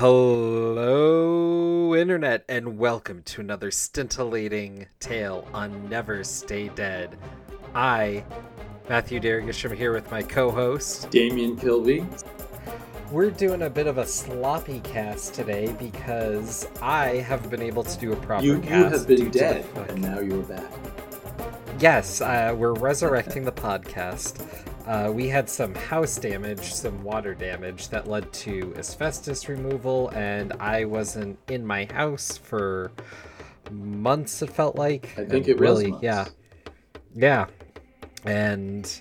Hello, Internet, and welcome to another scintillating tale on Never Stay Dead. I, Matthew Dergish, am here with my co host, Damien Kilby. We're doing a bit of a sloppy cast today because I have been able to do a proper You, you have been due to the dead, and now you're back. Yes, uh, we're resurrecting the podcast. Uh, we had some house damage, some water damage that led to asbestos removal, and I wasn't in my house for months. It felt like. I think And it really, yeah, yeah, and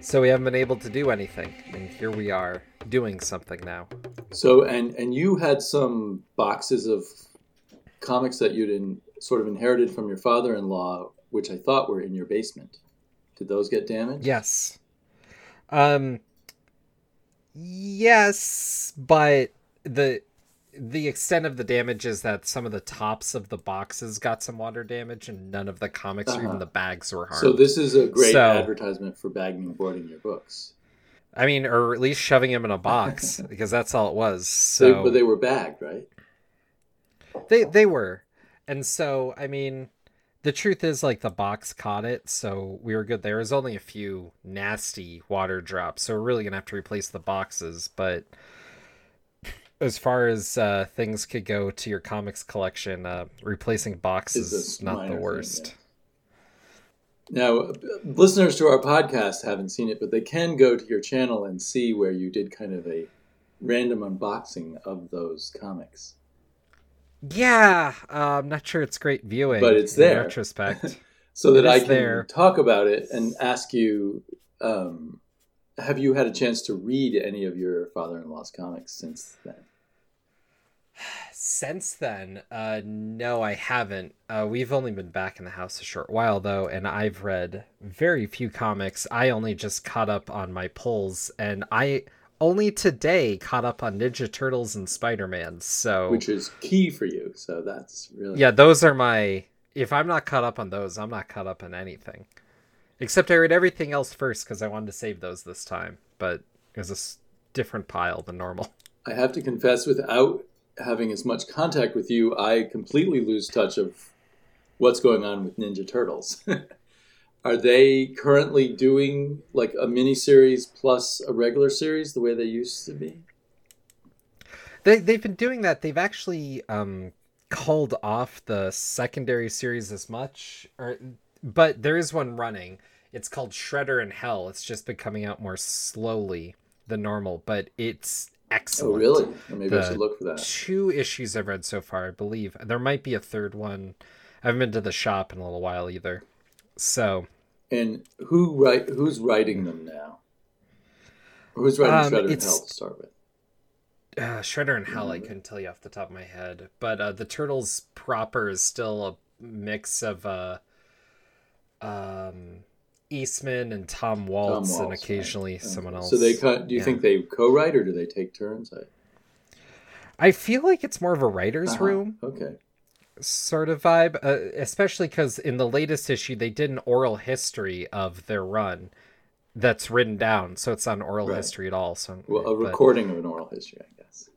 so we haven't been able to do anything, and here we are doing something now. So, and and you had some boxes of comics that you'd in, sort of inherited from your father-in-law, which I thought were in your basement. Did those get damaged? Yes. Um yes, but the the extent of the damage is that some of the tops of the boxes got some water damage and none of the comics or Uh-huh. even the bags were harmed. So this is a great So- advertisement for bagging and boarding your books. I mean, or at least shoving them in a box because that's all it was. So, So but they were bagged, right? They they were. And so, I mean, the truth is like the box caught it, so we were good. There was only a few nasty water drops, so we're really gonna have to replace the boxes. But as far as uh, things could go to your comics collection, uh, replacing boxes Is not the thing, worst. Now, listeners to our podcast haven't seen it, but they can go to your channel and see where you did kind of a random unboxing of those comics. Yeah, uh, I'm not sure it's great viewing, But it's in there. retrospect. so that I can there. talk about it and ask you um, have you had a chance to read any of your father-in-law's comics since then Since then, uh, no, I haven't. Uh, we've only been back in the house a short while, though, and I've read very few comics. I only just caught up on my pulls, and I only today caught up on Ninja Turtles and Spider Man. So, which is key for you so that's really yeah, those are my. If I'm not caught up on those, I'm not caught up on anything. Except I read everything else first because I wanted to save those this time, but it was a different pile than normal. i have to confess without having as much contact with you i completely lose touch of what's going on with ninja turtles are they currently doing like a mini series plus a regular series the way they used to be They they've been doing that. They've actually um called off the secondary series as much, or but there is one running. It's called Shredder in Hell. It's just been coming out more slowly than normal, but it's oh excellent. really Well, maybe i should look for that Two issues I've read so far, I believe. There might be a third one. I haven't been to the shop in a little while either. So and who write who's writing them now who's writing Um, shredder in hell to start with uh, Shredder in Hell, I couldn't tell you off the top of my head, but uh, the Turtles proper is still a mix of uh, um, Eastman and Tom Waltz, Tom and occasionally right. someone else. So they co- do you Yeah. think they co-write or do they take turns? I, I feel like it's more of a writer's Uh-huh. room Okay. Sort of vibe, uh, especially because in the latest issue they did an oral history of their run that's written down, so it's not an oral Right. history at all. So Well, a but- recording of an oral history, I guess.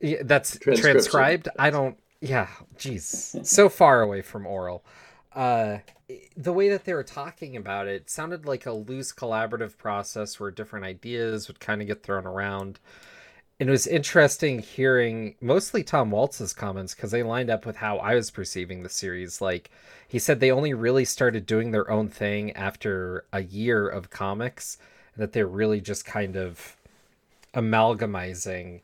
Yeah, that's transcribed. I don't. Yeah, jeez, so far away from oral. Uh, the way that they were talking about it sounded like a loose collaborative process where different ideas would kind of get thrown around. It was interesting hearing mostly Tom Waltz's comments because they lined up with how I was perceiving the series. Like he said, they only really started doing their own thing after a year of comics, and that they're really just kind of amalgamizing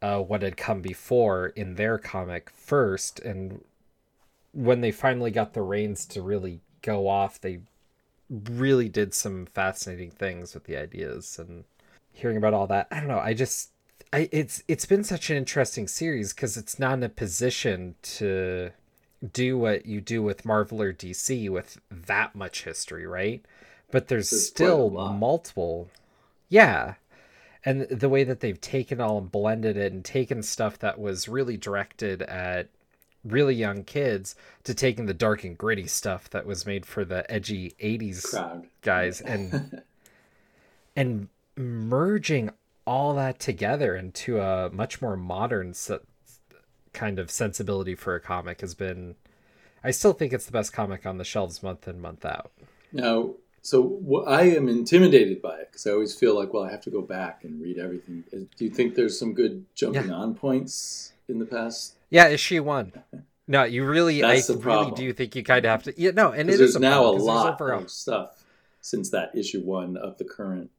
uh, what had come before in their comic first, and when they finally got the reins to really go off, they really did some fascinating things with the ideas and hearing about all that. I don't know. I just, I it's it's been such an interesting series because it's not in a position to do what you do with Marvel or DC with that much history, right? But there's There's still multiple. Yeah. And the way that they've taken all and blended it and taken stuff that was really directed at really young kids to taking the dark and gritty stuff that was made for the edgy 80s Crowd. guys and and merging all that together into a much more modern se- kind of sensibility for a comic has been. I still think it's the best comic on the shelves month in month out. Now, so I am intimidated by it because I always feel like, well, I have to go back and read everything. Uh, do you think there's some good jumping on points in the past? Yeah, issue one. No, you really, That's I really problem. do think you kind of have to. Yeah, no, and it is there's now a problem, there's lot a- of stuff since that issue one of the current.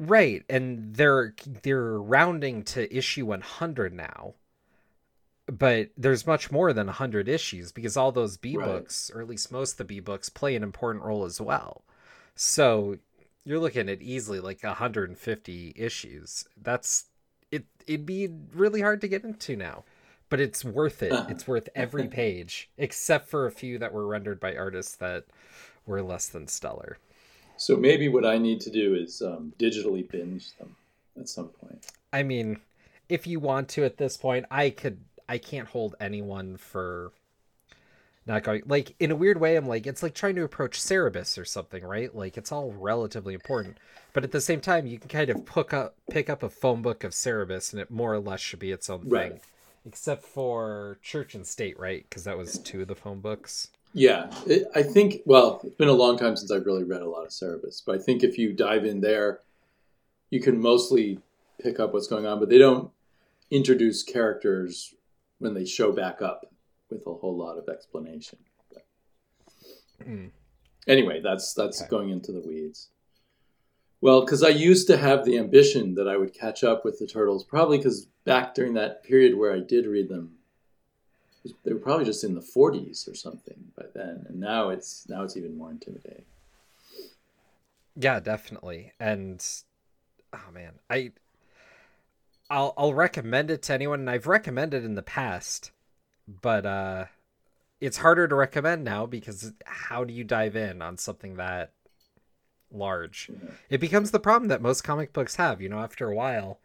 Right, and they're they're rounding to issue 100 now. But there's much more than 100 issues because all those B Right. books, or at least most of the B books, play an important role as well. So you're looking at easily like 150 issues. That's it. It'd be really hard to get into now, but it's worth it. It's worth every page, except for a few that were rendered by artists that were less than stellar. So maybe what I need to do is um, digitally binge them at some point. I mean, if you want to at this point, I could I can't hold anyone for not going like in a weird way I'm like it's like trying to approach Cerebus or something, right? Like it's all relatively important. But at the same time, you can kind of pick up pick up a phone book of Cerebus and it more or less should be its own Right. thing. Except for Church and State, right? Because that was two of the phone books. Yeah, it, I think. Well, it's been a long time since I've really read a lot of Cerebus, but I think if you dive in there, you can mostly pick up what's going on. But they don't introduce characters when they show back up with a whole lot of explanation. But Hmm. anyway, that's that's Okay. going into the weeds. Well, because I used to have the ambition that I would catch up with the turtles, probably because back during that period where I did read them, they were probably just in the 40s or something by then, and now it's now it's even more intimidating. Yeah, definitely. And oh man, I I'll I'll recommend it to anyone and I've recommended in the past, but uh it's harder to recommend now because how do you dive in on something that large? know. It becomes the problem that most comic books have, you know, after a while.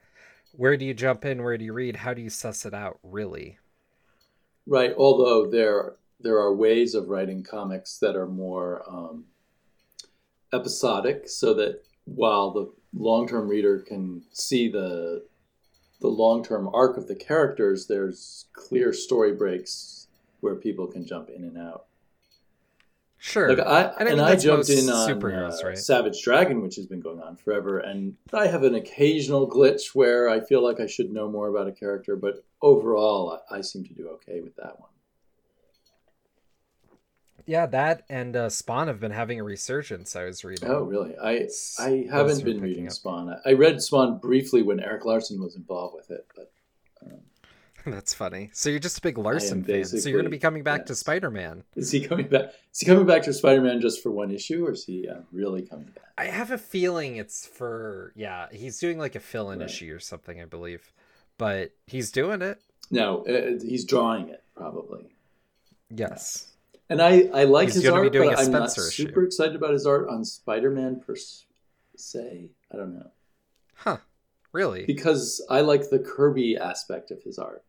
Where do you jump in? Where do you read? How do you suss it out, really? Right. Although there there are ways of writing comics that are more um, episodic, so that while the long term reader can see the the long term arc of the characters, there's clear story breaks where people can jump in and out. Sure. Like I And I and I, jumped in on superheroes, uh, right? Savage Dragon, which has been going on forever, and I have an occasional glitch where I feel like I should know more about a character, but overall, I, I seem to do okay with that one. yeah, that and uh, Spawn have been having a resurgence. I was reading. Oh, really? I I haven't been reading up. Spawn. I, I read Spawn briefly when Erik Larsen was involved with it, but um, That's funny. So you're just a big Larsen fan. So you're going to be coming back to. Spider-Man. is he coming back? Is he coming back to Spider-Man just for one issue, or is he uh, really coming back? I have a feeling it's for yeah, he's doing like a fill-in Right. issue or something, I believe. But he's doing it. No, uh, he's drawing it probably. Yes. And I, I like He's his art, but I'm not issue. super excited about his art on Spider-Man per se. I don't know Huh. Really? because I like the Kirby aspect of his art,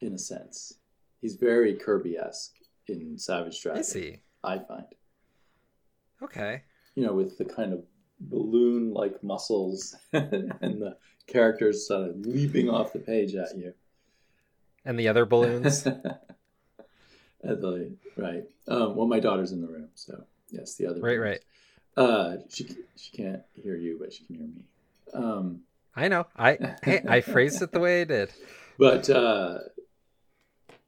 in a sense. He's very Kirby-esque in Savage Dragon. Is he? I find, Okay. you know, with the kind of balloon-like muscles and the characters sort of leaping off the page at you. And the other balloons? The, right. Um, well, my daughter's in the room, so yes, the other. right, balloons. right. Uh, she she can't hear you, but she can hear me. Um, I know. I hey, I phrased it the way I did. but uh,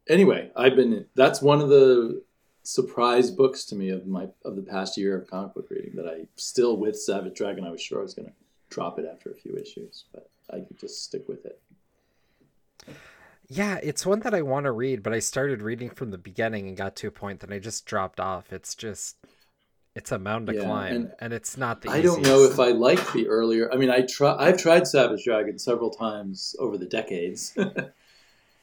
anyway, I've been. That's one of the surprise books to me of my of the past year of comic book reading. That I still with Savage Dragon. I was sure I was going to drop it after a few issues, but I could just stick with it. Yeah, it's one that I want to read, but I started reading from the beginning and got to a point that I just dropped off. It's just it's a mountain to Yeah, climb, and, and it's not the I don't know if I like the earlier. I mean, I try. I've tried Savage Dragon several times over the decades,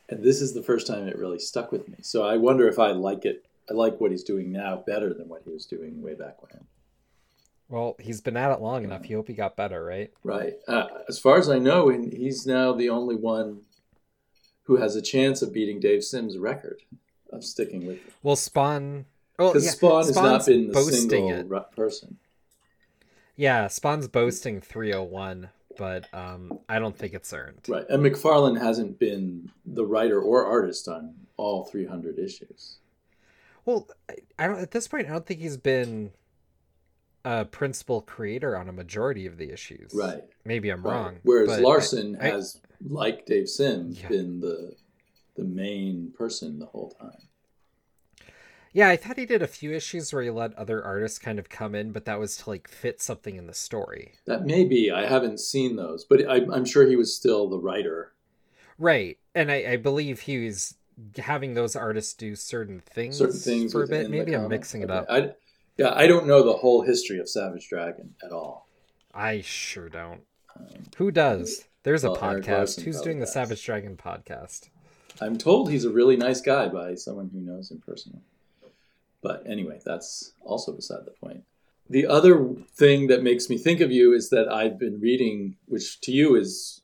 and this is the first time it really stuck with me. So I wonder if I like it. I like what he's doing now better than what he was doing way back when. Well, he's been at it long enough. You hope he got better, right? Right. Uh, as far as I know, and he's now the only one who has a chance of beating Dave Sim's record of sticking with it. Well, Spawn. Well, Because yeah, Spawn has not been the single it. person. Yeah, Spawn's boasting 301, but um, I don't think it's earned. Right. And McFarlane hasn't been the writer or artist on all 300 issues. Well, I, don't at this point I don't think he's been a principal creator on a majority of the issues. Right. Maybe I'm Right. wrong. Whereas but Larsen I- I- has, like Dave Sims, Yeah. been the the main person the whole time. Yeah, I thought he did a few issues where he let other artists kind of come in, but that was to like fit something in the story. That may be. I haven't seen those, but I, I'm sure he was still the writer. Right. And I, I believe he was having those artists do certain things, Certain things for a bit. Maybe I'm mixing it up. I, yeah, I don't know the whole history of Savage Dragon at all. I sure don't. Um, Who does? There's a Well, Eric podcast. Who's doing the. Savage Dragon podcast? I'm told he's a really nice guy by someone who knows him personally. But anyway, that's also beside the point. The other thing that makes me think of you is that I've been reading, which to you is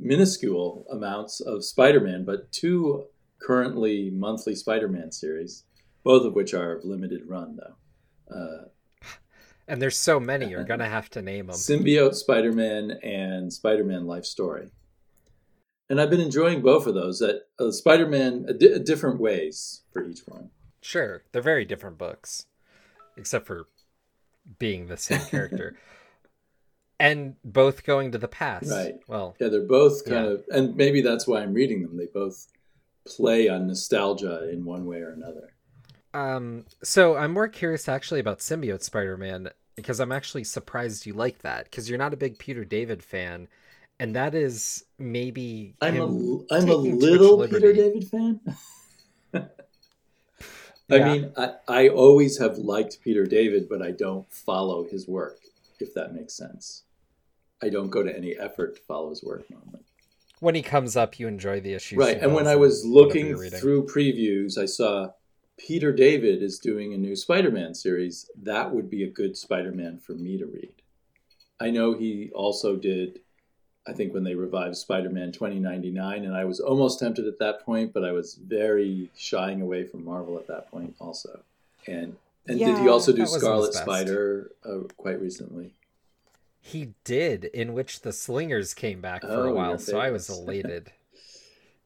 minuscule amounts of Spider Man, but two currently monthly Spider Man series, both of which are of limited run, though. Uh, And there's so many, you're gonna have to name them. Symbiote Spider Man and Spider Man Life Story. And I've been enjoying both of those at uh, Spider Man di- different ways for each one. Sure, they're very different books, except for being the same character, and both going to the past. Right. Well, Yeah, they're both kind Yeah. of, and maybe that's why I'm reading them. They both play on nostalgia in one way or another. um, so I'm more curious actually about Symbiote Spider-Man because I'm actually surprised you like that because you're not a big Peter David fan, and that is maybe I'm a, I'm a little Peter. David fan. I Yeah. mean, I, I always have liked Peter David, but I don't follow his work, if that makes sense. I don't go to any effort to follow his work normally. When he comes up, you enjoy the issues. Right. And when I was looking through previews, I saw Peter David is doing a new Spider Man series. That would be a good Spider Man for me to read. I know he also did, I think, when they revived Spider Man 2099, and I was almost tempted at that point, but I was very shying away from Marvel at that point also. And and did he also do that wasn't his Scarlet. Spider uh, quite recently? He did, in which the Slingers came back for Oh, a while, so I was favorites. elated.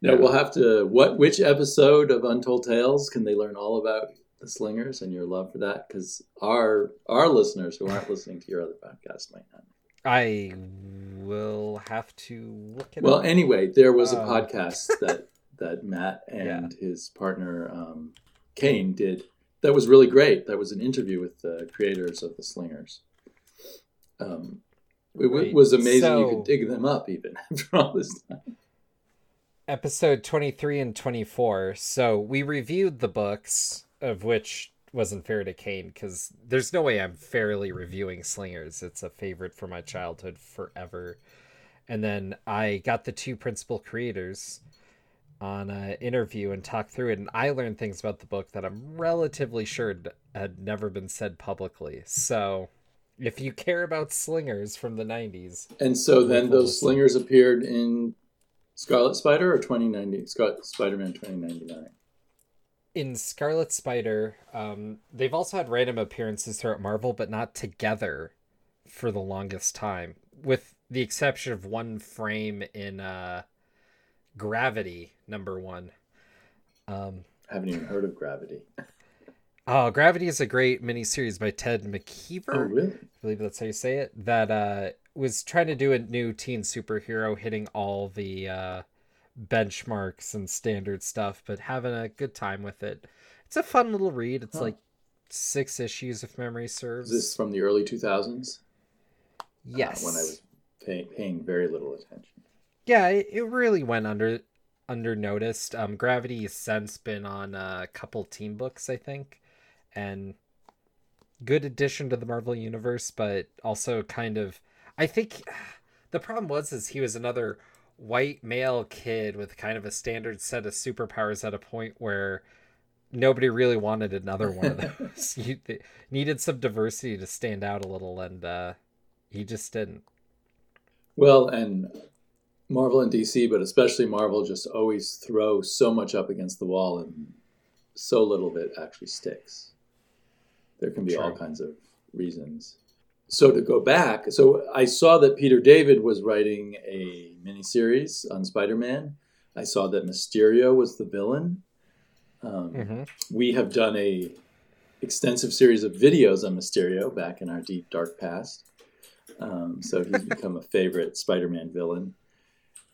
No, we'll have to. What? Which episode of Untold Tales can they learn all about the Slingers and your love for that? Because our our listeners who aren't listening to your other podcast might not. I will have to look it Well, up. anyway, there was a Um. podcast that that Matt and his partner um, Kane did. That was really great. That was an interview with the creators of the Slingers. Um, it w- Right, was amazing. you so- could dig them up even after all this time. Episode 23 and 24. So we reviewed the books, of which wasn't fair to Kane, because there's no way I'm fairly reviewing Slingers. It's a favorite for my childhood forever. And then I got the two principal creators on an interview and talked through it, and I learned things about the book that I'm relatively sure had never been said publicly. So if you care about Slingers from the 90s, And so then those slingers appeared in Scarlet Spider or 2090 Scarlet Spider-Man 2099. In Scarlet Spider, um, they've also had random appearances throughout Marvel, but not together for the longest time, with the exception of one frame in uh, Gravity number one. Um, I haven't even heard of Gravity. oh, Gravity is a great miniseries by Ted McKeever. Oh, really? I believe that's how you say it. That uh, was trying to do a new teen superhero, hitting all the uh, benchmarks and standard stuff, but having a good time with it. It's a fun little read. It's Huh. like six issues, if memory serves. Is this from the early 2000s? Uh, yes. when I was pay, paying very little attention. Yeah, it, it really went under under noticed. Um, Gravity has since been on a couple team books, I think, and good addition to the Marvel universe, but also kind of, I think, the problem was is he was another white male kid with kind of a standard set of superpowers at a point where nobody really wanted another one of those. you they needed some diversity to stand out a little, and uh, he just didn't. Well, and Marvel and DC, but especially Marvel, just always throw so much up against the wall and so little of it actually sticks. There can be all kinds of reasons. So to go back, so I saw that Peter David was writing a miniseries on Spider-Man. I saw that Mysterio was the villain. Um, Mm-hmm. We have done a extensive series of videos on Mysterio back in our deep dark past. Um, so he's become a favorite Spider-Man villain.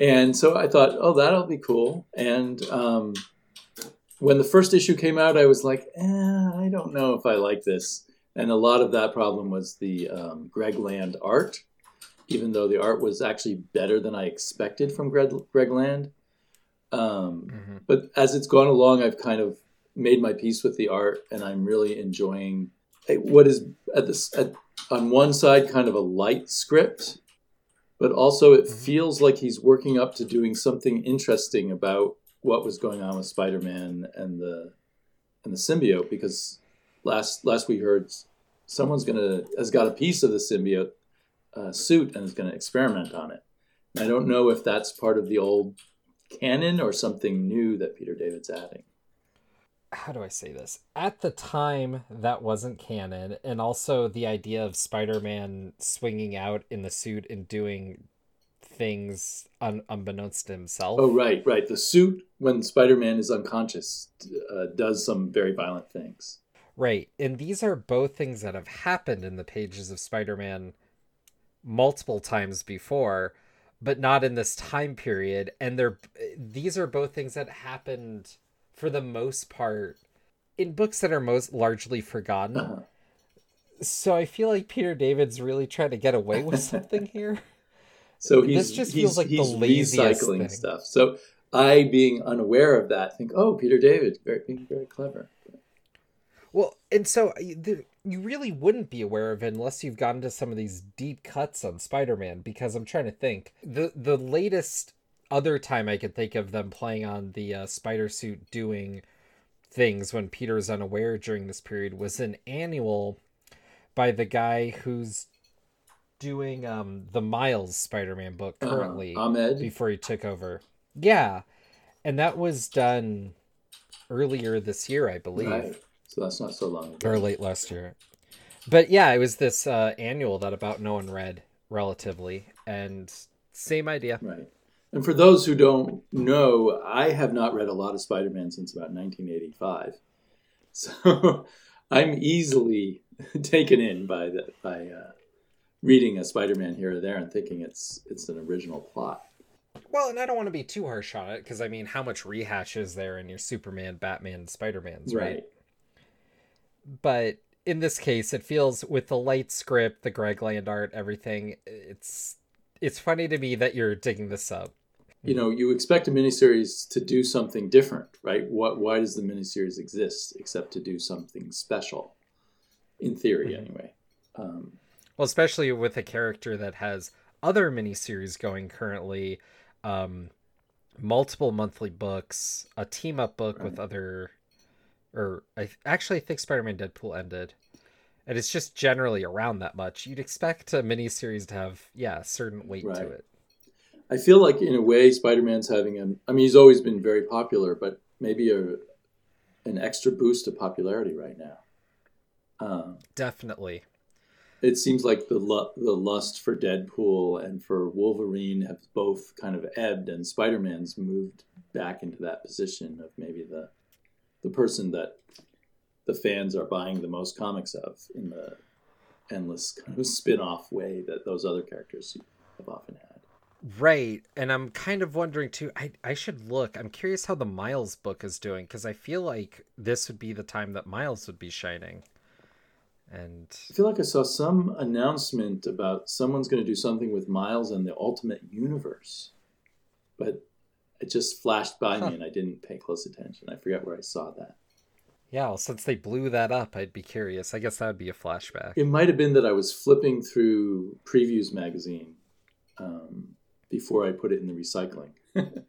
And so I thought, oh, that'll be cool. And um, when the first issue came out, I was like, eh, I don't know if I like this. And a lot of that problem was the um, Greg Land art, even though the art was actually better than I expected from Greg, Greg Land. Um, Mm-hmm. but as it's gone along, I've kind of made my peace with the art, and I'm really enjoying eh, what is at this at, on one side kind of a light script, but also it Mhm. feels like he's working up to doing something interesting about what was going on with Spider-Man and the and the symbiote. Because last last we heard someone's gonna has got a piece of the symbiote uh, suit and is going to experiment on it. I don't know if that's part of the old canon or something new that Peter David's adding. how do I say this? At the time, that wasn't canon, and also the idea of Spider-Man swinging out in the suit and doing things un- unbeknownst to himself. Oh, right, right. The suit, when Spider Man is unconscious, uh, does some very violent things. Right, and these are both things that have happened in the pages of Spider-Man multiple times before, but not in this time period. And they're these are both things that happened for the most part in books that are most largely forgotten. Uh-huh. So I feel like Peter David's really trying to get away with something here. So he's, This just feels like the laziest recycling thing. stuff. So I, being unaware of that, think, oh, Peter David, very, being very clever. Well, and so uh, the, you really wouldn't be aware of it unless you've gotten to some of these deep cuts on Spider-Man. Because I'm trying to think the the latest other time I could think of them playing on the uh, spider suit doing things when Peter's unaware during this period was an annual by the guy who's doing um the Miles Spider-Man book Uh-huh. currently Ahmed. before he took over. Yeah, and that was done earlier this year, I believe Right. So that's not so long ago. or late last year. But yeah, it was this uh, annual that about no one read relatively, and same idea. Right. And for those who don't know, I have not read a lot of Spider Man since about 1985. So I'm easily taken in by the, by uh, reading a Spider Man here or there and thinking it's it's an original plot. Well, and I don't want to be too harsh on it because I mean, how much rehash is there in your Superman, Batman, Spider Man's, right? But in this case, it feels with the light script, the Greg Land art, everything. It's it's funny to me that you're digging this up. You know, you expect a miniseries to do something different, right? What why does the miniseries exist except to do something special? In theory, Mhm. anyway. Um, Well, especially with a character that has other miniseries going currently, um, multiple monthly books, a team up book with other, or I actually think Spider Man Deadpool ended, and it's just generally around that much. You'd expect a miniseries to have, yeah, a certain weight Right. to it. I feel like in a way Spider-Man's having a I mean he's always been very popular, but maybe a an extra boost of popularity right now. Um, Definitely. it seems like the lu- the lust for Deadpool and for Wolverine have both kind of ebbed, and Spider-Man's moved back into that position of maybe the the person that the fans are buying the most comics of in the endless kind of spin-off way that those other characters have often had. Right. And I'm kind of wondering too, I, I should look. I'm curious how the Miles book is doing because I feel like this would be the time that Miles would be shining. And I feel like I saw some announcement about someone's going to do something with Miles and the Ultimate Universe, but it just flashed by Huh. me and I didn't pay close attention. I forget where I saw that. yeah, well, since they blew that up, I'd be curious. I guess that would be a flashback. It might have been that I was flipping through Previews magazine um, before I put it in the recycling.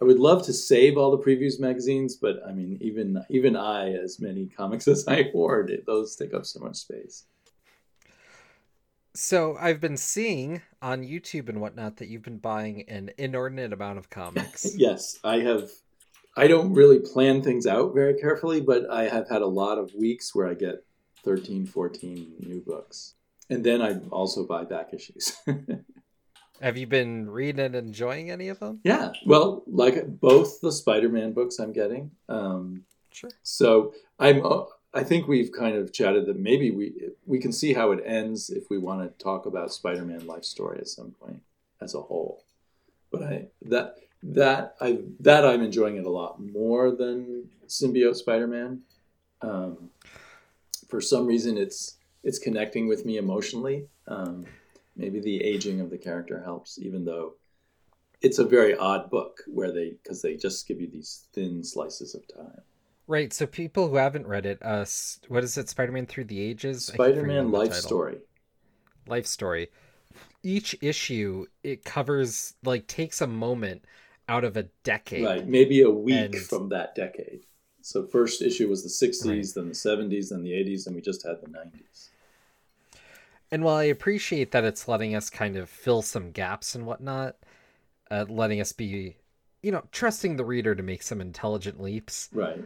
I would love to save all the Previews magazines, but I mean, even even I, as many comics as I hoard, it, those take up so much space. So I've been seeing on YouTube and whatnot that you've been buying an inordinate amount of comics. Yes, I have. I don't really plan things out very carefully, but I have had a lot of weeks where I get 13, 14 new books. and then I also buy back issues. Have you been reading and enjoying any of them? yeah, well, like both the Spider-Man books I'm getting. Um, Sure. so I'm. I think we've kind of chatted that maybe we we can see how it ends if we want to talk about Spider-Man life story at some point as a whole. But I that that I that I'm enjoying it a lot more than Symbiote Spider-Man. Um, for some reason, it's it's connecting with me emotionally. Um, maybe the aging of the character helps, even though it's a very odd book where they because they just give you these thin slices of time. Right. So people who haven't read it, uh, what is it? Spider-Man Through the Ages. I keep forgetting Spider-Man life story. Life story. Each issue it covers like takes a moment out of a decade. Right, maybe a week And- from that decade. So first issue was the 60s, then the 70s, then the 80s, and we just had the 90s. And while I appreciate that it's letting us kind of fill some gaps and whatnot, uh, letting us be, you know, trusting the reader to make some intelligent leaps, Right.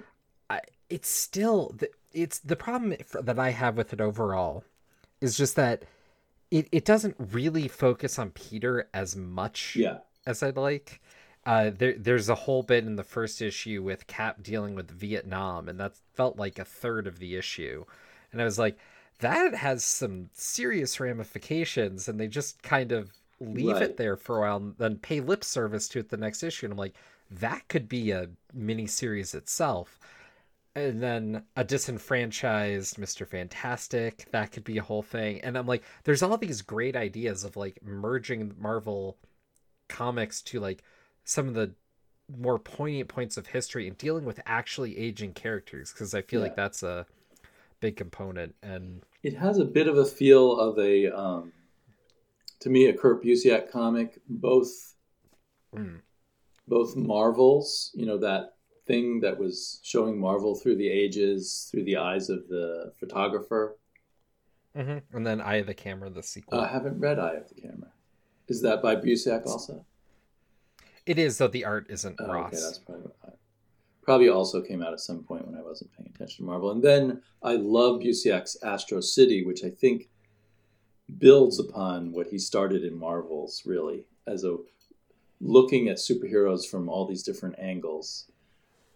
I, it's still the, it's the problem that I have with it overall is just that it, it doesn't really focus on Peter as much Yeah. as I'd like. Uh, there, there's a whole bit in the first issue with Cap dealing with Vietnam, and that felt like a third of the issue. And I was like, that has some serious ramifications, and they just kind of leave Right. it there for a while and then pay lip service to it the next issue. And I'm like, that could be a mini series itself. And then a disenfranchised Mr. Fantastic, that could be a whole thing. And I'm like, there's all these great ideas of like merging Marvel comics to like some of the more poignant points of history and dealing with actually aging characters because I feel like that's a big component. And It has a bit of a feel of a, um, to me, a Kurt Busiek comic. Both, mm, both Marvels, you know, that thing that was showing Marvel through the ages, through the eyes of the photographer. mhm. and then Eye of the Camera, the sequel. I haven't read Eye of the Camera. Is that by Busiek also? it is, though the art isn't Oh, Ross. okay, that's probably probably also came out at some point when I wasn't paying attention to Marvel. And then I love Busiek's Astro City, which I think builds upon what he started in Marvels, really, as a looking at superheroes from all these different angles,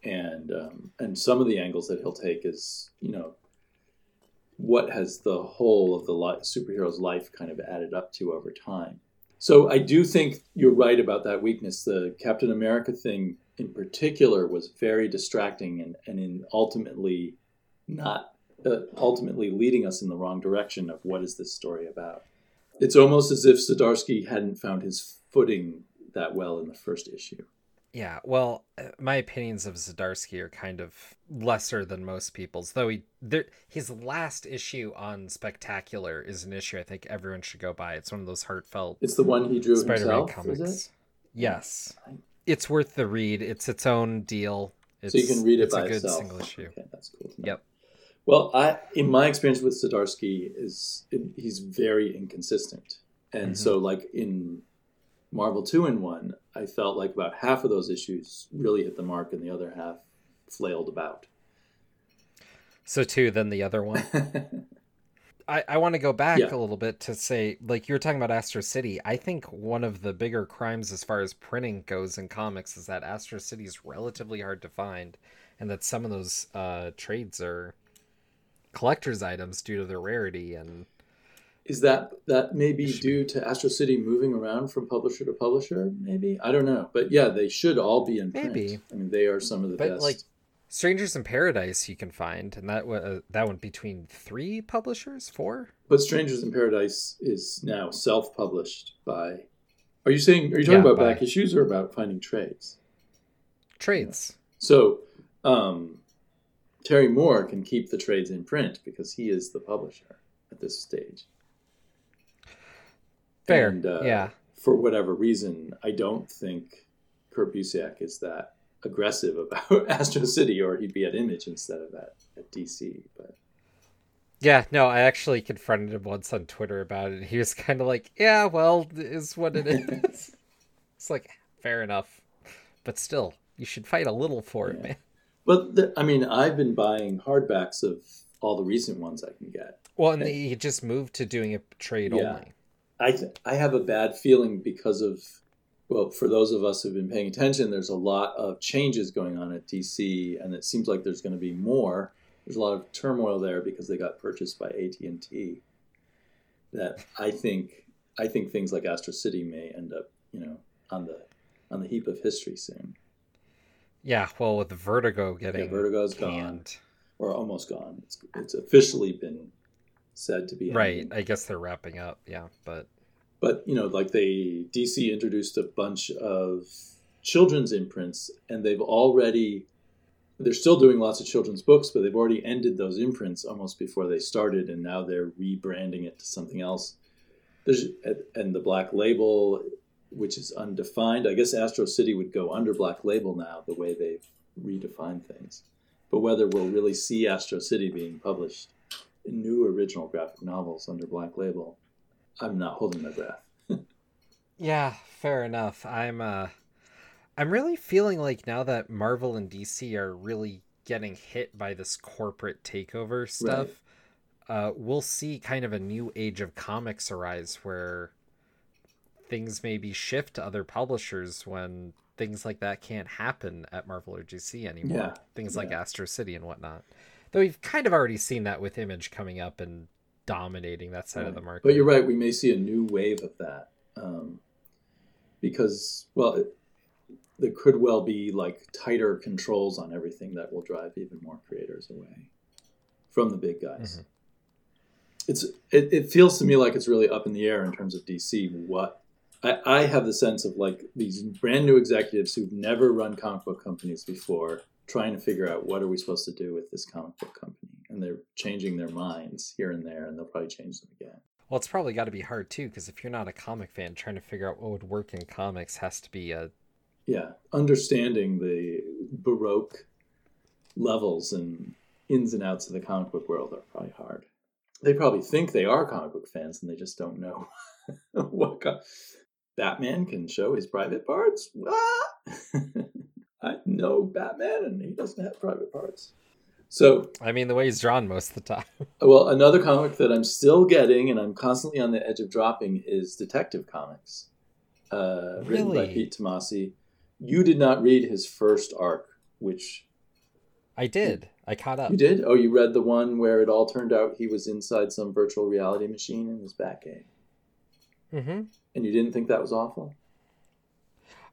and um, and some of the angles that he'll take is you know what has the whole of the superhero's life kind of added up to over time. So I do think you're right about that weakness. The Captain America thing in particular was very distracting and, and in ultimately not uh, ultimately leading us in the wrong direction of what is this story about. It's almost as if Zdarsky hadn't found his footing that well in the first issue. Yeah, well, uh, my opinions of Zdarsky are kind of lesser than most people's. Though he, there, his last issue on Spectacular is an issue I think everyone should go buy. It's one of those heartfelt It's the one he drew Spider-Man himself, comics. is it? Yes, it's worth the read. It's its own deal. It's, so you can read it it's by a good itself. single issue. Okay, that's cool. Yep. Well, I in my experience with Zdarsky is he's very inconsistent, and Mhm. so like in Marvel two in one, I felt like about half of those issues really hit the mark, and the other half flailed about. So too, then the other one. I, I want to go back Yeah. a little bit to say, like you were talking about Astro City. I think one of the bigger crimes as far as printing goes in comics is that Astro City is relatively hard to find, and that some of those uh, trades are collector's items due to their rarity. And Is that that may be due to Astro City moving around from publisher to publisher? Maybe I don't know, but yeah, they should all be in print. Maybe. I mean, they are some of the but best. like Strangers in Paradise, you can find, and that uh, that went between three publishers, four. But Strangers in Paradise is now self-published by. Are you saying? Are you talking Yeah, about by- back issues or about finding trades? Trades. So, um, Terry Moore can keep the trades in print because he is the publisher at this stage. Fair. And, uh, yeah. For whatever reason, I don't think Kurt Busiek is that aggressive about Astro City, or he'd be at Image instead of at, at DC. But Yeah, no, I actually confronted him once on Twitter about it. He was kind of like, "Yeah, well, is what it is." it's like, fair enough, but still, you should fight a little for it, man. But the, I mean, I've been buying hardbacks of all the recent ones I can get. Well, and he just moved to doing a trade Yeah. only. I th- I have a bad feeling because of well, for those of us who've been paying attention, there's a lot of changes going on at DC, and it seems like there's going to be more. There's a lot of turmoil there because they got purchased by AT and T. That I think I think things like Astro City may end up, you know, on the on the heap of history soon, Yeah, well, with Vertigo getting Vertigo's gone. canned. or almost gone. It's it's officially been said to be Right. ending. I guess they're wrapping up. Yeah, but but you know like they dc introduced a bunch of children's imprints and they've already they're still doing lots of children's books but they've already ended those imprints almost before they started and now they're rebranding it to something else there's and the black label which is undefined i guess astro city would go under black label now the way they've redefined things but whether we'll really see astro city being published new original graphic novels under black label i'm not holding my breath yeah, fair enough. I'm uh I'm really feeling like now that Marvel and DC are really getting hit by this corporate takeover stuff, uh we'll see kind of a new age of comics arise where things maybe shift to other publishers when things like that can't happen at Marvel or DC anymore. Yeah, Things like yeah. Astro City and whatnot. Though we've kind of already seen that with Image coming up and dominating that side of the market. But you're right. We may see a new wave of that um, because, well, it, there could well be like tighter controls on everything that will drive even more creators away from the big guys. Mhm. It's it, it feels to me like it's really up in the air in terms of DC. What I, I have the sense of like these brand new executives who've never run comic book companies before trying to figure out what are we supposed to do with this comic book company. And they're changing their minds here and there and they'll probably change them again. Well, it's probably got to be hard too, because if you're not a comic fan, trying to figure out what would work in comics has to be a yeah understanding the baroque levels and ins and outs of the comic book world are probably hard. They probably think they are comic book fans and they just don't know what co- batman can show his private parts! i know batman and he doesn't have private parts so I mean, the way he's drawn most of the time. well another comic that i'm still getting and i'm constantly on the edge of dropping is detective comics uh, written by pete tomasi you did not read his first arc which I did. I caught up. You did? Oh, you read the one where it all turned out he was inside some virtual reality machine in his Batcave, Mm-hmm. and you didn't think that was awful?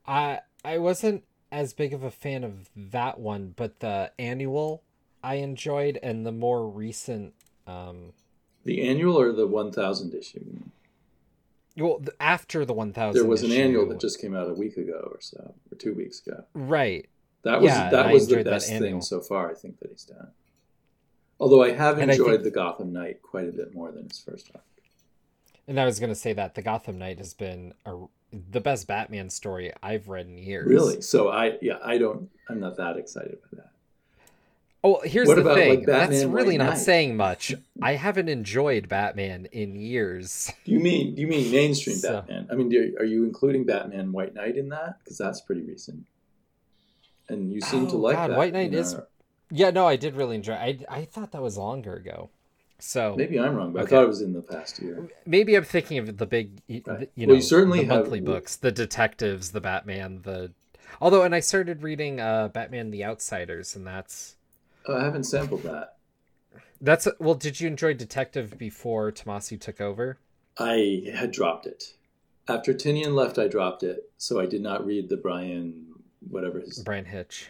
I I wasn't as big of a fan of that one, but the annual I enjoyed, and the more recent. Um, The annual or the one thousand issue? well, after the one thousand, There was an annual that just came out a week ago or so, or two weeks ago. right. That was Yeah, that was the best thing so far. I think that he's done. Although I have And I enjoyed think- the Gotham Knight quite a bit more than his first arc. And I was gonna say that the Gotham Knight has been a, the best Batman story I've read in years. Really? So I yeah I don't I'm not that excited by that. Oh, here's What the about, thing. like, That's really White not Knight? saying much. I haven't enjoyed Batman in years. Do you mean do you mean mainstream So- Batman? I mean, do, are you including Batman White Knight in that? Because that's pretty recent. And you seem to Oh, like God, that. White Knight is- our- Yeah, no, I did really enjoy. I I thought that was longer ago. So Maybe I'm wrong, but I thought it was in the past year. maybe I'm thinking of the big, y- Right. you Well, know, you certainly the have- monthly books, the detectives, the Batman, the. Although, and I started reading uh, Batman: The Outsiders, and that's Oh, I haven't sampled that. that's well. Did you enjoy Detective before Tomasi took over? I had dropped it. After Tynion left, I dropped it, so I did not read the Brian, whatever his Bryan Hitch.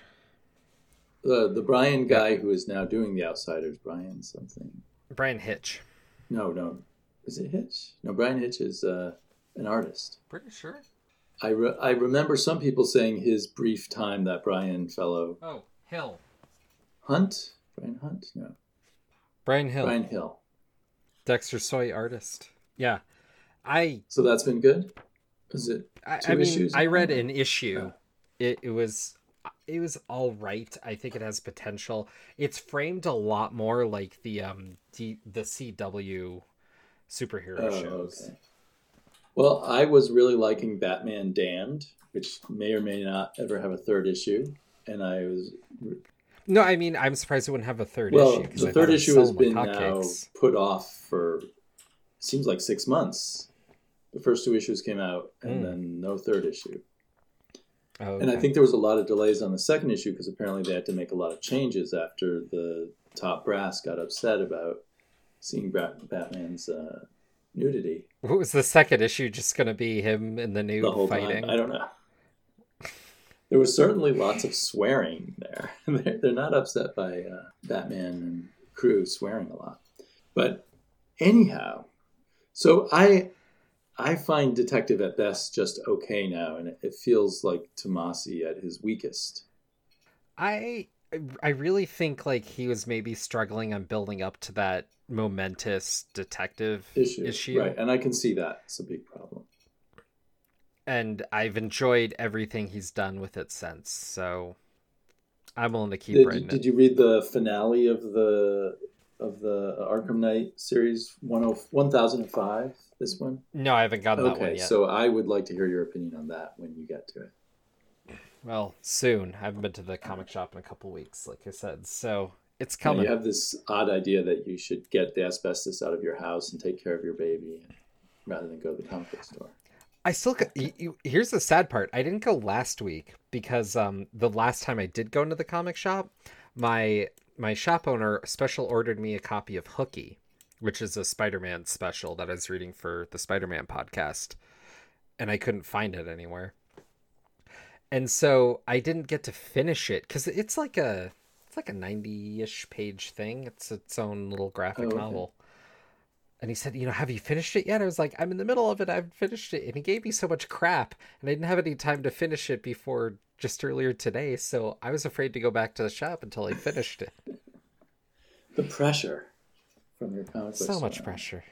the the Brian guy who is now doing the Outsiders. Brian something. Bryan Hitch. No, no, is it Hitch? No, Bryan Hitch is uh, an artist. Pretty sure. I re- I remember some people saying his brief time that Brian fellow Oh, Hill. Hunt Brian Hunt no Bryan Hill. Bryan Hill. Dexter Soy artist. Yeah, I So that's been good. Is it? I, Two I mean, issues? I read an issue. Oh. It it was it was all right. I think it has potential. It's framed a lot more like the um the the CW superhero Oh, shows. okay. Well, I was really liking Batman Damned, which may or may not ever have a third issue, and I was No, I mean I'm surprised it wouldn't have a third well, issue. 'cause the third thought it was issue has been now put off for seems like six months. The first two issues came out, and Mm. then no third issue. Oh, And I think there was a lot of delays on the second issue because apparently they had to make a lot of changes after the top brass got upset about seeing Bat- Batman's uh, nudity What was the second issue just going to be him in the nude the fighting? time. I don't know. There was certainly lots of swearing there. they're, they're not upset by uh, Batman and crew swearing a lot. But anyhow, so I I find Detective at best just okay now, and it, feels like Tomasi at his weakest. I I really think like he was maybe struggling on building up to that momentous detective issue. issue. Right, and I can see that. It's a big problem. and I've enjoyed everything he's done with it since. So I'm willing to keep Did, writing did you read the finale of the of the Arkham Knight series 10 1005? This one? No, I haven't gotten that one Okay, yet. so I would like to hear your opinion on that when you get to it. Well, soon. I haven't been to the comic shop in a couple weeks, like I said. So it's coming. You have this odd idea that you should get the asbestos out of your house and take care of your baby rather than go to the comic book store. I still. co- y- y- Here's the sad part. I didn't go last week because um the last time I did go into the comic shop, my my shop owner special ordered me a copy of Hooky, which is a Spider-Man special that I was reading for the Spider-Man podcast, and I couldn't find it anywhere. And so I didn't get to finish it because it's like a it's like a ninety-ish page thing. It's its own little graphic Oh, okay. novel. And he said, "You know, have you finished it yet?" I was like, "I'm in the middle of it. I've finished it." And he gave me so much crap, and I didn't have any time to finish it before just earlier today. So I was afraid to go back to the shop until I finished it. The pressure from your book so much pressure.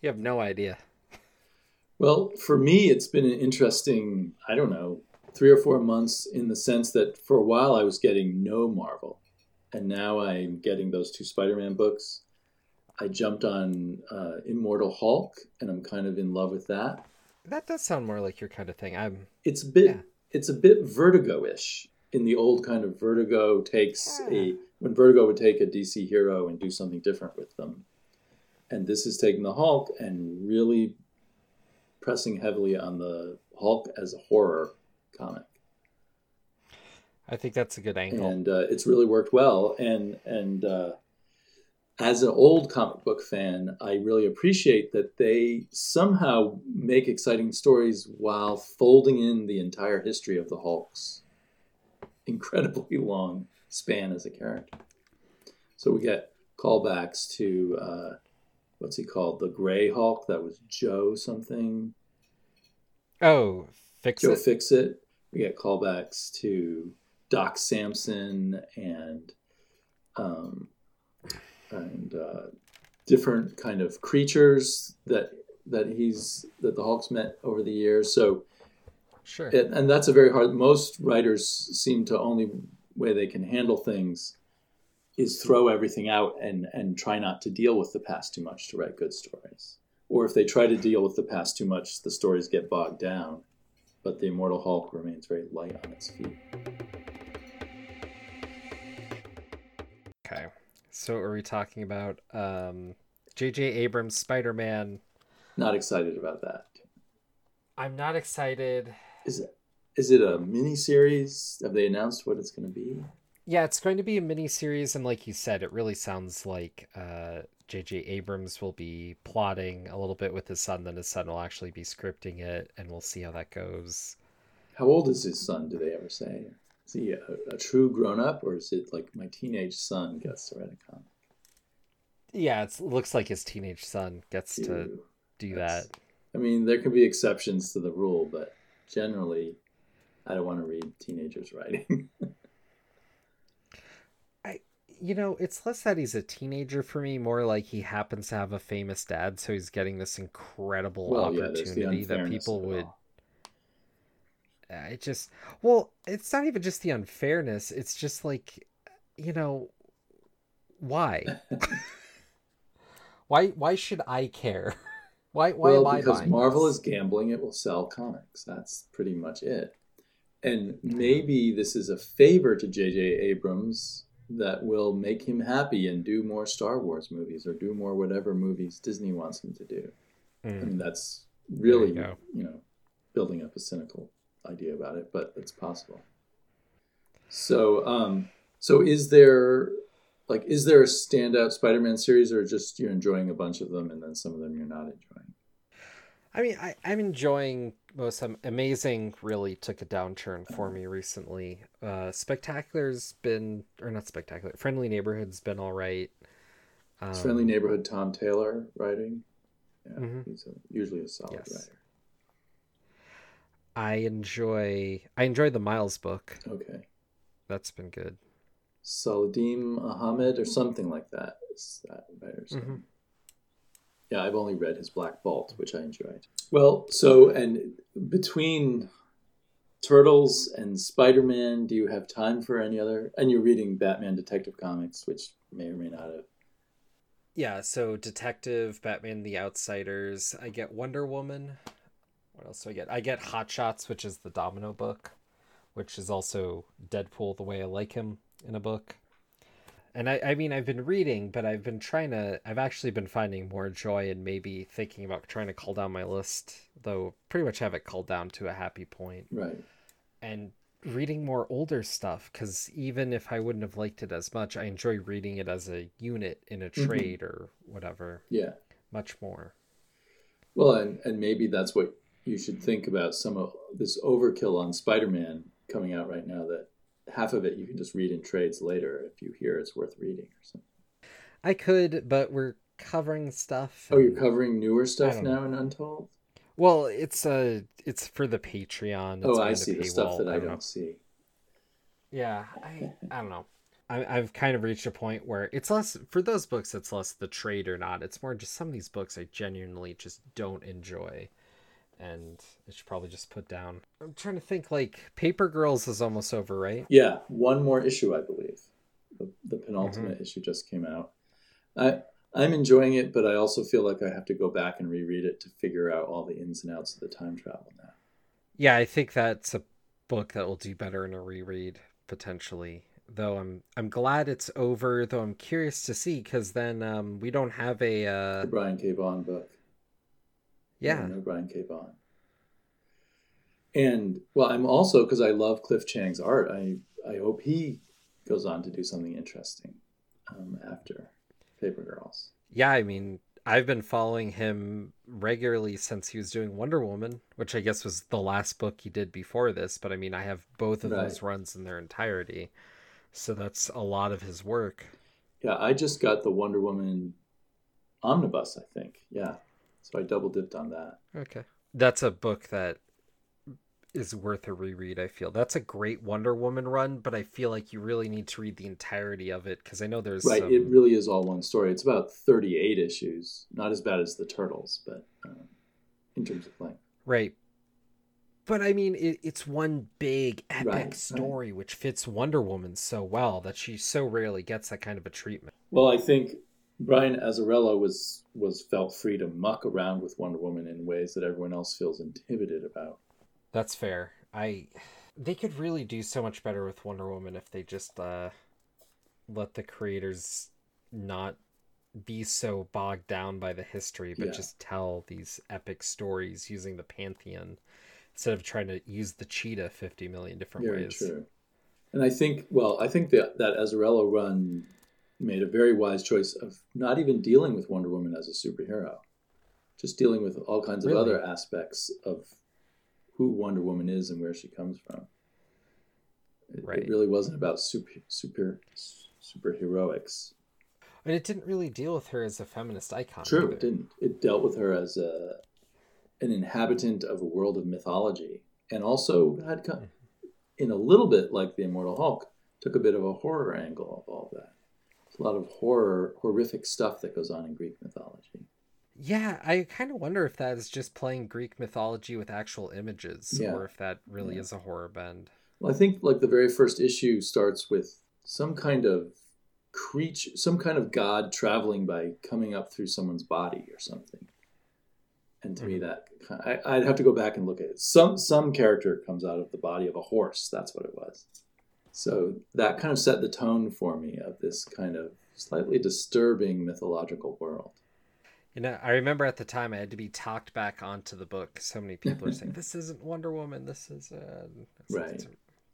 You have no idea. Well, for me, it's been an interesting, I don't know, three or four months in the sense that for a while I was getting no Marvel. And now I'm getting those two Spider Man books. I jumped on uh, Immortal Hulk, and I'm kind of in love with that. That does sound more like your kind of thing. I'm It's a bit, Yeah. it's a bit Vertigo-ish in the old kind of Vertigo takes Yeah. a when Vertigo would take a DC hero and do something different with them, and this is taking the Hulk and really pressing heavily on the Hulk as a horror comic, I think that's a good angle. and uh, it's really worked well. And and uh, as an old comic book fan, I really appreciate that they somehow make exciting stories while folding in the entire history of the Hulk's incredibly long span as a character. So we get callbacks to uh, what's he called, the Gray Hulk? That was Joe something. oh, fix Joe it. Fix It. We get callbacks to Doc Samson and um, and uh, different kind of creatures that that he's that the Hulk's met over the years. So Sure. it, and that's a very hard. Most writers seem to only way they can handle things is throw everything out and and try not to deal with the past too much to write good stories. Or if they try to deal with the past too much, the stories get bogged down. But the Immortal Hulk remains very light on its feet. Okay. So are we talking about um J.J. Abrams Spider-Man? Not excited about that. I'm not excited. Is it is it a mini series? Have they announced what it's going to be? Yeah, it's going to be a mini series, and like you said, it really sounds like uh, J.J. Abrams will be plotting a little bit with his son. Then his son will actually be scripting it, and we'll see how that goes. How old is his son? Do they ever say? Is he a, a true grown up, or is it like my teenage son gets to write a comic? Yeah, it looks like his teenage son gets to do that. I mean, there can be exceptions to the rule, but generally, I don't want to read teenagers writing. I, You know, it's less that he's a teenager for me, more like he happens to have a famous dad, so he's getting this incredible well, yeah, opportunity that people would it just well it's not even just the unfairness it's just like you know why why why should i care why why well, am i because Marvel this? is gambling; it will sell comics. That's pretty much it. And maybe this is a favor to J.J. Abrams that will make him happy and do more Star Wars movies or do more whatever movies Disney wants him to do. Mm. I mean, that's really, you you know, building up a cynical idea about it, but it's possible. So, um, so is there like is there a standout Spider-Man series, or just you're enjoying a bunch of them and then some of them you're not enjoying? I mean, I, I'm enjoying most them. Amazing really took a downturn for me recently. Uh, Spectacular's been, or not Spectacular, Friendly Neighborhood's been all right. Um, Friendly Neighborhood Tom Taylor writing. Yeah, Mhm. he's a, usually a solid Yes. writer. I enjoy, I enjoy the Miles book. Okay. That's been good. Saladin Ahmed or something like that. Is that writer's name. Yeah, I've only read his Black Bolt, which I enjoyed. Well, so and between Turtles and Spider Man, do you have time for any other? And you're reading Batman Detective Comics, which may or may not have. Yeah, so Detective, Batman, The Outsiders. I get Wonder Woman. What else do I get? I get Hot Shots, which is the Domino book, which is also Deadpool the way I like him in a book. And I, I mean, I've been reading, but I've been trying to, I've actually been finding more joy in maybe thinking about trying to call down my list, though pretty much have it called down to a happy point. Right. And reading more older stuff, because even if I wouldn't have liked it as much, I enjoy reading it as a unit in a Mhm. trade or whatever Yeah. much more. Well, and, and maybe that's what you should think about some of this overkill on Spider Man coming out right now that half of it you can just read in trades later if you hear it's worth reading or something. I could, but we're covering stuff. Oh, you're covering newer stuff don't now in Untold? Well, it's uh it's for the Patreon. It's Oh, I see the stuff that I don't don't know. see. Yeah, I I don't know. I, I've kind of reached a point where it's less for those books. It's less the trade or not. It's more just some of these books I genuinely just don't enjoy, and I should probably just put down. I'm trying to think. Like Paper Girls is almost over, right? Yeah, one more issue, I believe. The, the penultimate Mm-hmm. issue just came out. I I'm enjoying it, but I also feel like I have to go back and reread it to figure out all the ins and outs of the time travel now. Yeah, I think that's a book that will do better in a reread potentially. Though I'm I'm glad it's over. Though I'm curious to see because then um, we don't have a uh, The Brian K. Vaughan book. Yeah no Brian K. Vaughan. And well, I'm also because I love Cliff Chiang's art. I I hope he goes on to do something interesting um, after Paper Girls. yeah. I mean, I've been following him regularly since he was doing Wonder Woman, which I guess was the last book he did before this. But I mean, I have both of those runs in their entirety, so that's a lot of his work. Yeah, I just got the Wonder Woman omnibus. I think. Yeah, so I double dipped on that. Okay, that's a book that is worth a reread. I feel that's a great Wonder Woman run, but I feel like you really need to read the entirety of it because I know there's Right, some- it really is all one story. It's about 38 issues. Not as bad as the Turtles, but um, in terms of length. right. But I mean, it, it's one big epic Right, right. story which fits Wonder Woman so well that she so rarely gets that kind of a treatment. Well, I think Brian Azzarello was was felt free to muck around with Wonder Woman in ways that everyone else feels inhibited about. That's fair. I they could really do so much better with Wonder Woman if they just uh let the creators not be so bogged down by the history but Yeah. just tell these epic stories using the pantheon instead of trying to use the cheetah 50 million different Very ways. true. And I think, well, I think that that Azzarello run made a very wise choice of not even dealing with Wonder Woman as a superhero, just dealing with all kinds of Really? other aspects of who Wonder Woman is and where she comes from. It, Right. it really wasn't about super super superheroics. And it didn't really deal with her as a feminist icon. True, either. it didn't. It dealt with her as a an inhabitant of a world of mythology, and also had co- hmm. in a little bit like the Immortal Hulk, took a bit of a horror angle of all that. A lot of horror, horrific stuff that goes on in Greek mythology. Yeah, I kind of wonder if that is just playing Greek mythology with actual images, Yeah. or if that really Yeah. is a horror bend. Well, I think like the very first issue starts with some kind of creature, some kind of god traveling by coming up through someone's body or something. and to mm-hmm. me that I, would have to go back and look at it. Some some character comes out of the body of a horse. That's what it was. So that kind of set the tone for me of this kind of slightly disturbing mythological world. You know, I remember at the time I had to be talked back onto the book. So many people are saying this isn't Wonder Woman. This is uh, right. It's,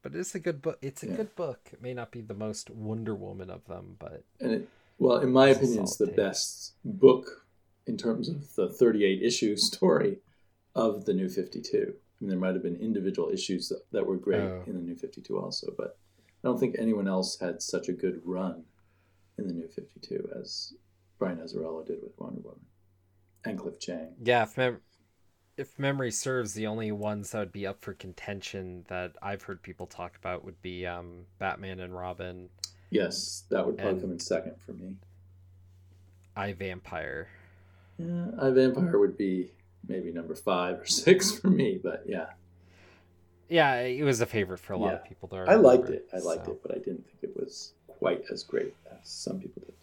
but it's a good book. It's a yeah. good book. It may not be the most Wonder Woman of them, but and it, well, in my opinion, it's the best book in terms of the 38 issue story of the New 52. I mean, there might have been individual issues that, that were great oh. in the New 52 also, but I don't think anyone else had such a good run in the New 52 as Brian Azzarello did with Wonder Woman and Cliff Chiang. Yeah, if, mem- if memory serves, the only ones that would be up for contention that I've heard people talk about would be um, Batman and Robin. Yes, that would probably come in second for me. I Vampire. Yeah, I Vampire would be maybe number five or six for me, but yeah. Yeah, it was a favorite for a lot yeah. of people. There, I, I liked it. I liked so. it, but I didn't think it was quite as great as some people did.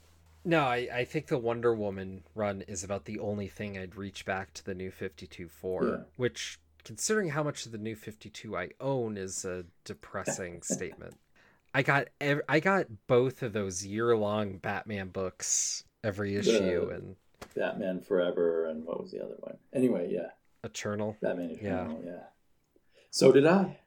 No, I, I think the Wonder Woman run is about the only thing I'd reach back to the new 52 for, yeah. which, considering how much of the new 52 I own, is a depressing statement. I got ev- I got both of those year long Batman books every issue, the and Batman Forever, and what was the other one? Anyway, yeah, Eternal. Batman Eternal, yeah. yeah. So did I.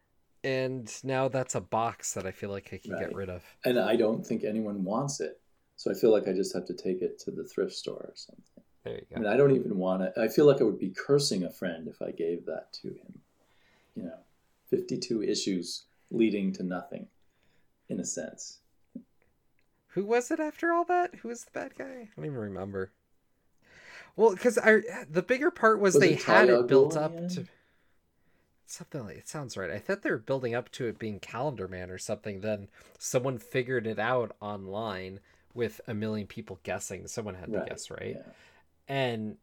And now that's a box that I feel like I can right. get rid of. And I don't think anyone wants it. So I feel like I just have to take it to the thrift store or something. There you go. I mean, I don't even want to. I feel like I would be cursing a friend if I gave that to him. You know, 52 issues leading to nothing, in a sense. Who was it after all that? Who was the bad guy? I don't even remember. Well, because I the bigger part was, was they had it built up to something like it sounds right. I thought they were building up to it being Calendar Man or something. Then someone figured it out online with a million people guessing. Someone had to guess, right? Yeah. And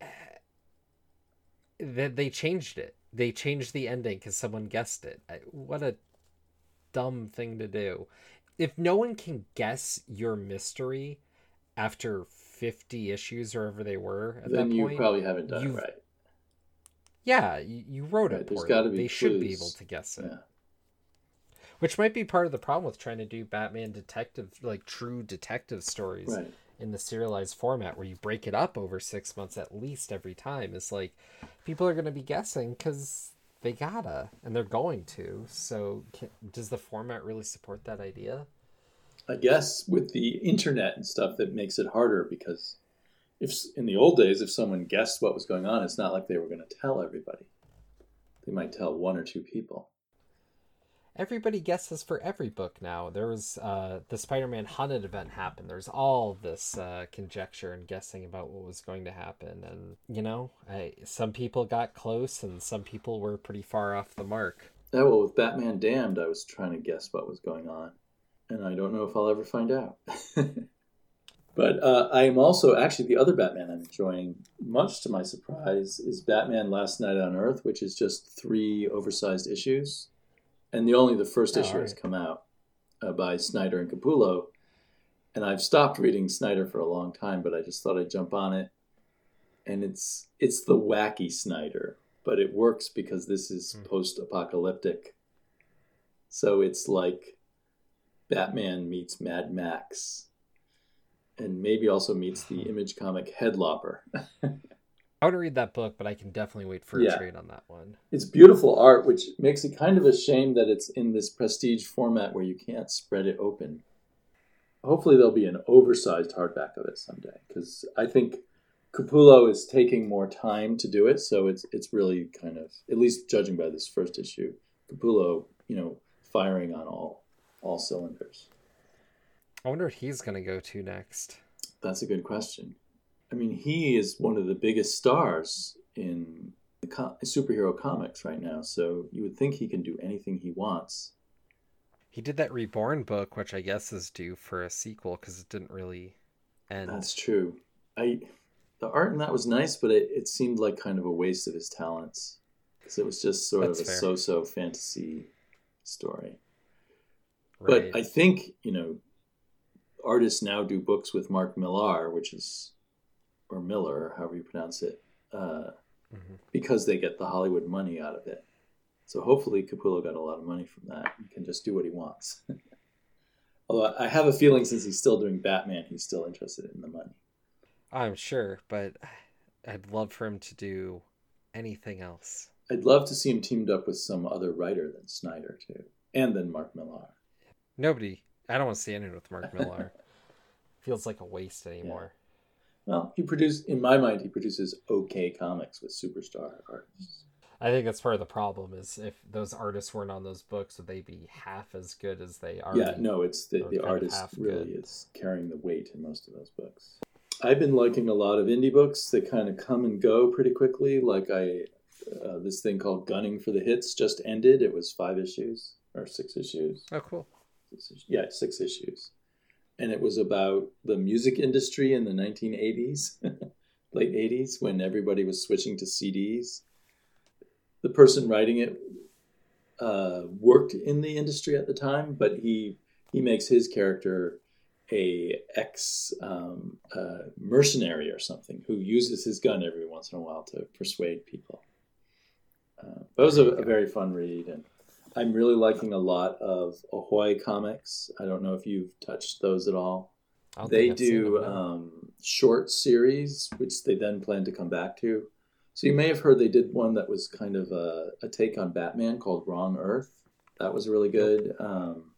eh, then they changed it. They changed the ending because someone guessed it. What a dumb thing to do. If no one can guess your mystery after 50 issues or whatever they were at then that point, you probably haven't done it right. Yeah, you, you wrote right, it poorly. They clues. should be able to guess it. Yeah which might be part of the problem with trying to do Batman detective like true detective stories right. in the serialized format where you break it up over six months at least every time. It's like people are going to be guessing because they gotta and they're going to. So can, does the format really support that idea? I guess with the internet and stuff that makes it harder because if in the old days if someone guessed what was going on it's not like they were going to tell everybody they might tell one or two people everybody guesses for every book now. There was uh, the Spider-Man hunted event happened. There's all this uh, conjecture and guessing about what was going to happen, and you know, I, some people got close, and some people were pretty far off the mark. Yeah, well, with Batman Damned, I was trying to guess what was going on, and I don't know if I'll ever find out. but uh, I am also actually the other Batman I'm enjoying, much to my surprise, is Batman Last Night on Earth, which is just three oversized issues. And the only the first oh, issue right. has come out uh, by Snyder and Capullo, and I've stopped reading Snyder for a long time, but I just thought I'd jump on it, and it's it's the wacky Snyder, but it works because this is mm. post-apocalyptic, so it's like Batman meets Mad Max, and maybe also meets the Image comic Headlopper. I want to read that book, but I can definitely wait for a trade on that one. It's beautiful art, which makes it kind of a shame that it's in this prestige format where you can't spread it open. Hopefully, there'll be an oversized hardback of it someday, because I think Capullo is taking more time to do it, so it's it's really kind of, at least judging by this first issue, Capullo, you know, firing on all all cylinders. I wonder what he's going to go to next. That's a good question. I mean, he is one of the biggest stars in the co- superhero comics right now. So you would think he can do anything he wants. He did that Reborn book, which I guess is due for a sequel because it didn't really end. That's true. I the art in that was nice, but it, it seemed like kind of a waste of his talents because it was just sort That's of a fair. so-so fantasy story. Right. But I think you know artists now do books with Mark Millar, which is or Miller, however you pronounce it, uh, Mm-hmm. because they get the Hollywood money out of it. So hopefully Capullo got a lot of money from that and can just do what he wants. Although I have a feeling since he's still doing Batman, he's still interested in the money. I'm sure, but I'd love for him to do anything else. I'd love to see him teamed up with some other writer than Snyder too, and then Mark Millar. Nobody. I don't want to see anyone with Mark Millar. Feels like a waste anymore. Well, he produced, in my mind, he produces okay comics with superstar artists. I think that's part of the problem is if those artists weren't on those books, would they be half as good as they are? Yeah, no, it's the, Or the artist half really good. is carrying the weight in most of those books. I've been liking a lot of indie books that kind of come and go pretty quickly. Like I, uh, this thing called Gunning for the Hits just ended. It was five issues or six issues. Oh, cool. Yeah, six issues, and it was about the music industry in the 1980s, late 80s, when everybody was switching to CDs. The person writing it uh, worked in the industry at the time, but he he makes his character a ex um, uh, mercenary or something who uses his gun every once in a while to persuade people. Uh, that was a, a very fun read, and I'm really liking a lot of Ahoy comics. I don't know if you've touched those at all. They think I've seen do um, short series, which they then plan to come back to. So you may have heard they did one that was kind of a, a take on Batman called Wrong Earth. That was really good. Um,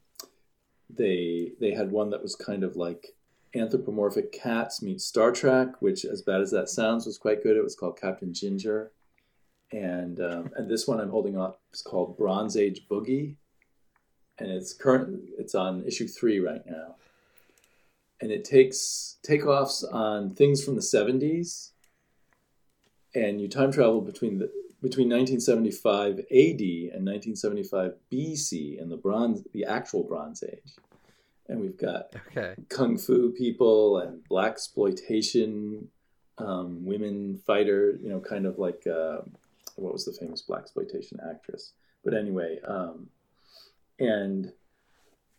they they had one that was kind of like anthropomorphic cats meet Star Trek, which, as bad as that sounds, was quite good. It was called Captain Ginger, and um, and this one I'm holding up is called Bronze Age Boogie, and it's current. It's on issue three right now, and it takes takeoffs on things from the 70s, and you time travel between the between 1975 AD and 1975 BC in the bronze, the actual Bronze Age, and we've got Okay. kung fu people and black exploitation um, women fighter you know kind of like uh, what was the famous black exploitation actress but anyway um, and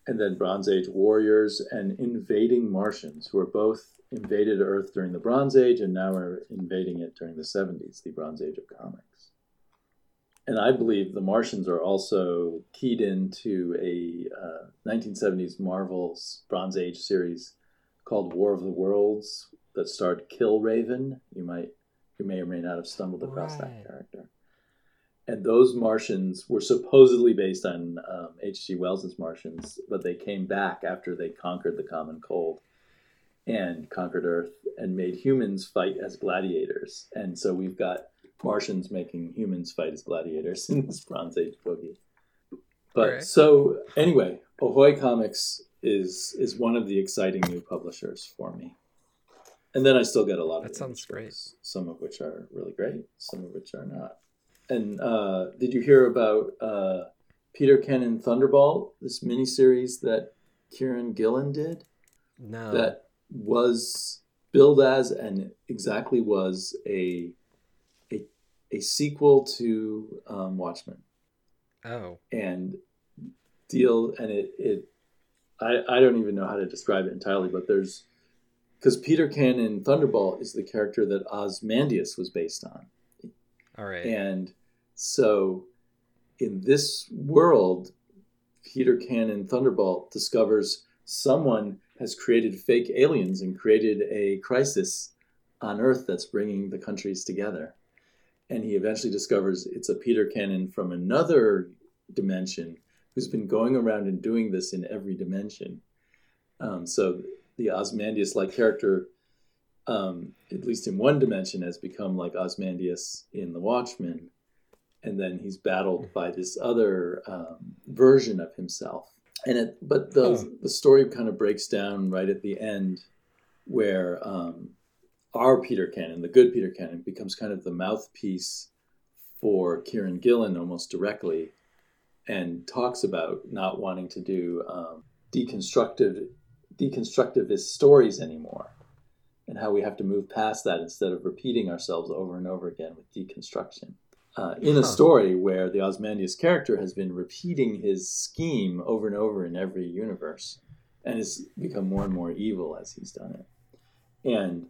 and then bronze age warriors and invading martians who are both invaded earth during the bronze age and now are invading it during the 70s the bronze age of comics and I believe the Martians are also keyed into a uh, 1970s Marvel's Bronze Age series called War of the Worlds that starred Killraven. You might, you may or may not have stumbled across Right. that character. And those Martians were supposedly based on um, H.G. Wells's Martians, but they came back after they conquered the common cold and conquered Earth and made humans fight as gladiators. And so we've got Martians making humans fight as gladiators in this Bronze Age boogie. But Alright. so anyway, Ahoy Comics is is one of the exciting new publishers for me. And then I still get a lot of That sounds great. some of which are really great, some of which are not. And uh, did you hear about uh, Peter Cannon Thunderbolt, this miniseries that Kieron Gillen did? No. that was billed as and exactly was a a, a sequel to um, Watchmen oh. and deal and it it I, I don't even know how to describe it entirely but there's because Peter Cannon Thunderbolt is the character that Ozymandias was based on All right. and so in this world, Peter Cannon Thunderbolt discovers someone has created fake aliens and created a crisis on Earth that's bringing the countries together. And he eventually discovers it's a Peter Cannon from another dimension who's been going around and doing this in every dimension. Um, so the Ozymandias like character um, at least in one dimension, has become like Ozymandias in The Watchmen, and then he's battled by this other um, version of himself. And it, but the Huh. the story kind of breaks down right at the end, where um, our Peter Cannon, the good Peter Cannon, becomes kind of the mouthpiece for Kieron Gillen almost directly, and talks about not wanting to do um, deconstructive deconstructivist stories anymore and how we have to move past that instead of repeating ourselves over and over again with deconstruction. Uh, in a story where the Ozymandias character has been repeating his scheme over and over in every universe and has become more and more evil as he's done it. And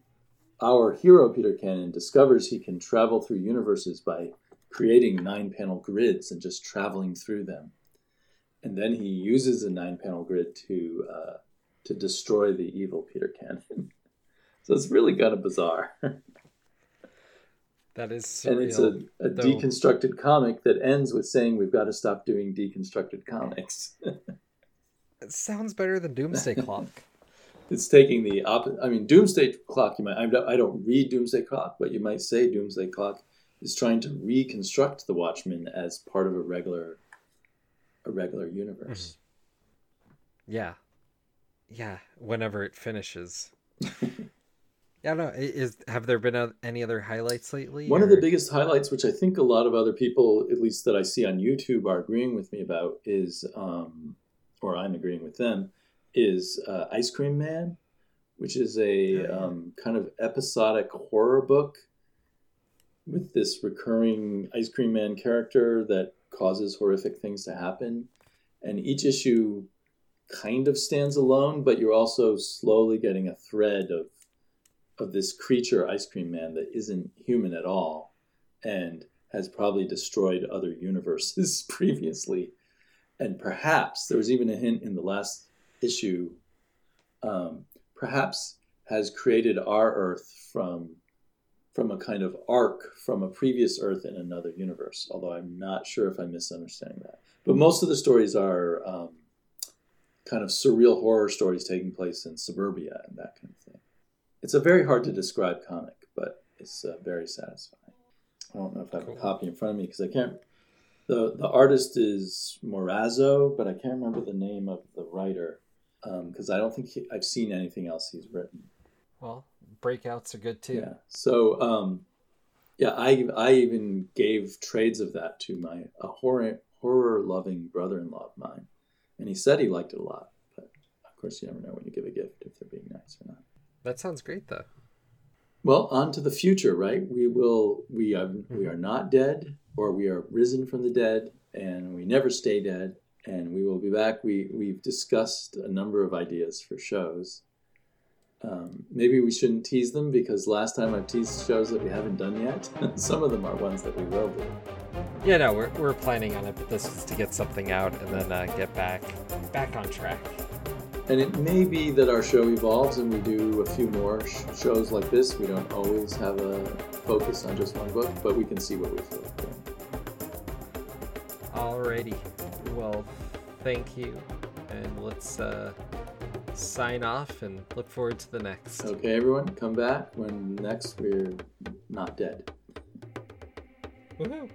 our hero Peter Cannon discovers he can travel through universes by creating nine panel grids and just traveling through them. And then he uses a nine panel grid to uh, to destroy the evil Peter Cannon. so it's really kind of bizarre. That is surreal. and it's a, a deconstructed comic that ends with saying we've got to stop doing deconstructed comics. It sounds better than Doomsday Clock. it's taking the opposite. I mean, Doomsday Clock. You might. I don't, I don't read Doomsday Clock, but you might say Doomsday Clock is trying to reconstruct the Watchmen as part of a regular, a regular universe. Mm-hmm. Yeah. Yeah, whenever it finishes. yeah, no, is have there been any other highlights lately? One of the biggest highlights, which I think a lot of other people, at least that I see on YouTube, are agreeing with me about, is, um, or I'm agreeing with them, is uh, Ice Cream Man, which is a Oh, yeah. um, kind of episodic horror book with this recurring Ice Cream Man character that causes horrific things to happen. And each issue kind of stands alone, but you're also slowly getting a thread of of this creature, Ice Cream Man, that isn't human at all and has probably destroyed other universes previously. And perhaps there was even a hint in the last issue, um, perhaps has created our Earth from from a kind of arc from a previous Earth in another universe. Although I'm not sure if I'm misunderstanding that. But most of the stories are um, kind of surreal horror stories taking place in suburbia and that kind of thing. It's a very hard to describe comic, but it's uh, very satisfying. I don't know if I have Cool. a copy in front of me because I can't. the The artist is Morazzo, but I can't remember the name of the writer because I don't think he, I've seen anything else he's written. Well, breakouts are good too. Yeah. So, um, yeah, I I even gave trades of that to my a horror horror loving brother in law of mine, and he said he liked it a lot. But of course, you never know when you give a gift if they're being nice or not. That sounds great though. Well, on to the future, right? We will. We are. We are not dead, or we are risen from the dead, and we never stay dead. And we will be back. We we've discussed a number of ideas for shows. Um, maybe we shouldn't tease them because last time I've teased shows that we haven't done yet. Some of them are ones that we will do. Yeah, no, we're, we're planning on it, but this is to get something out and then uh, get back back on track. And it may be that our show evolves and we do a few more sh- shows like this. We don't always have a focus on just one book, but we can see what we feel like doing. Alrighty. Well, thank you. And let's uh, sign off and look forward to the next. Okay, everyone, come back when next we're not dead. Woohoo!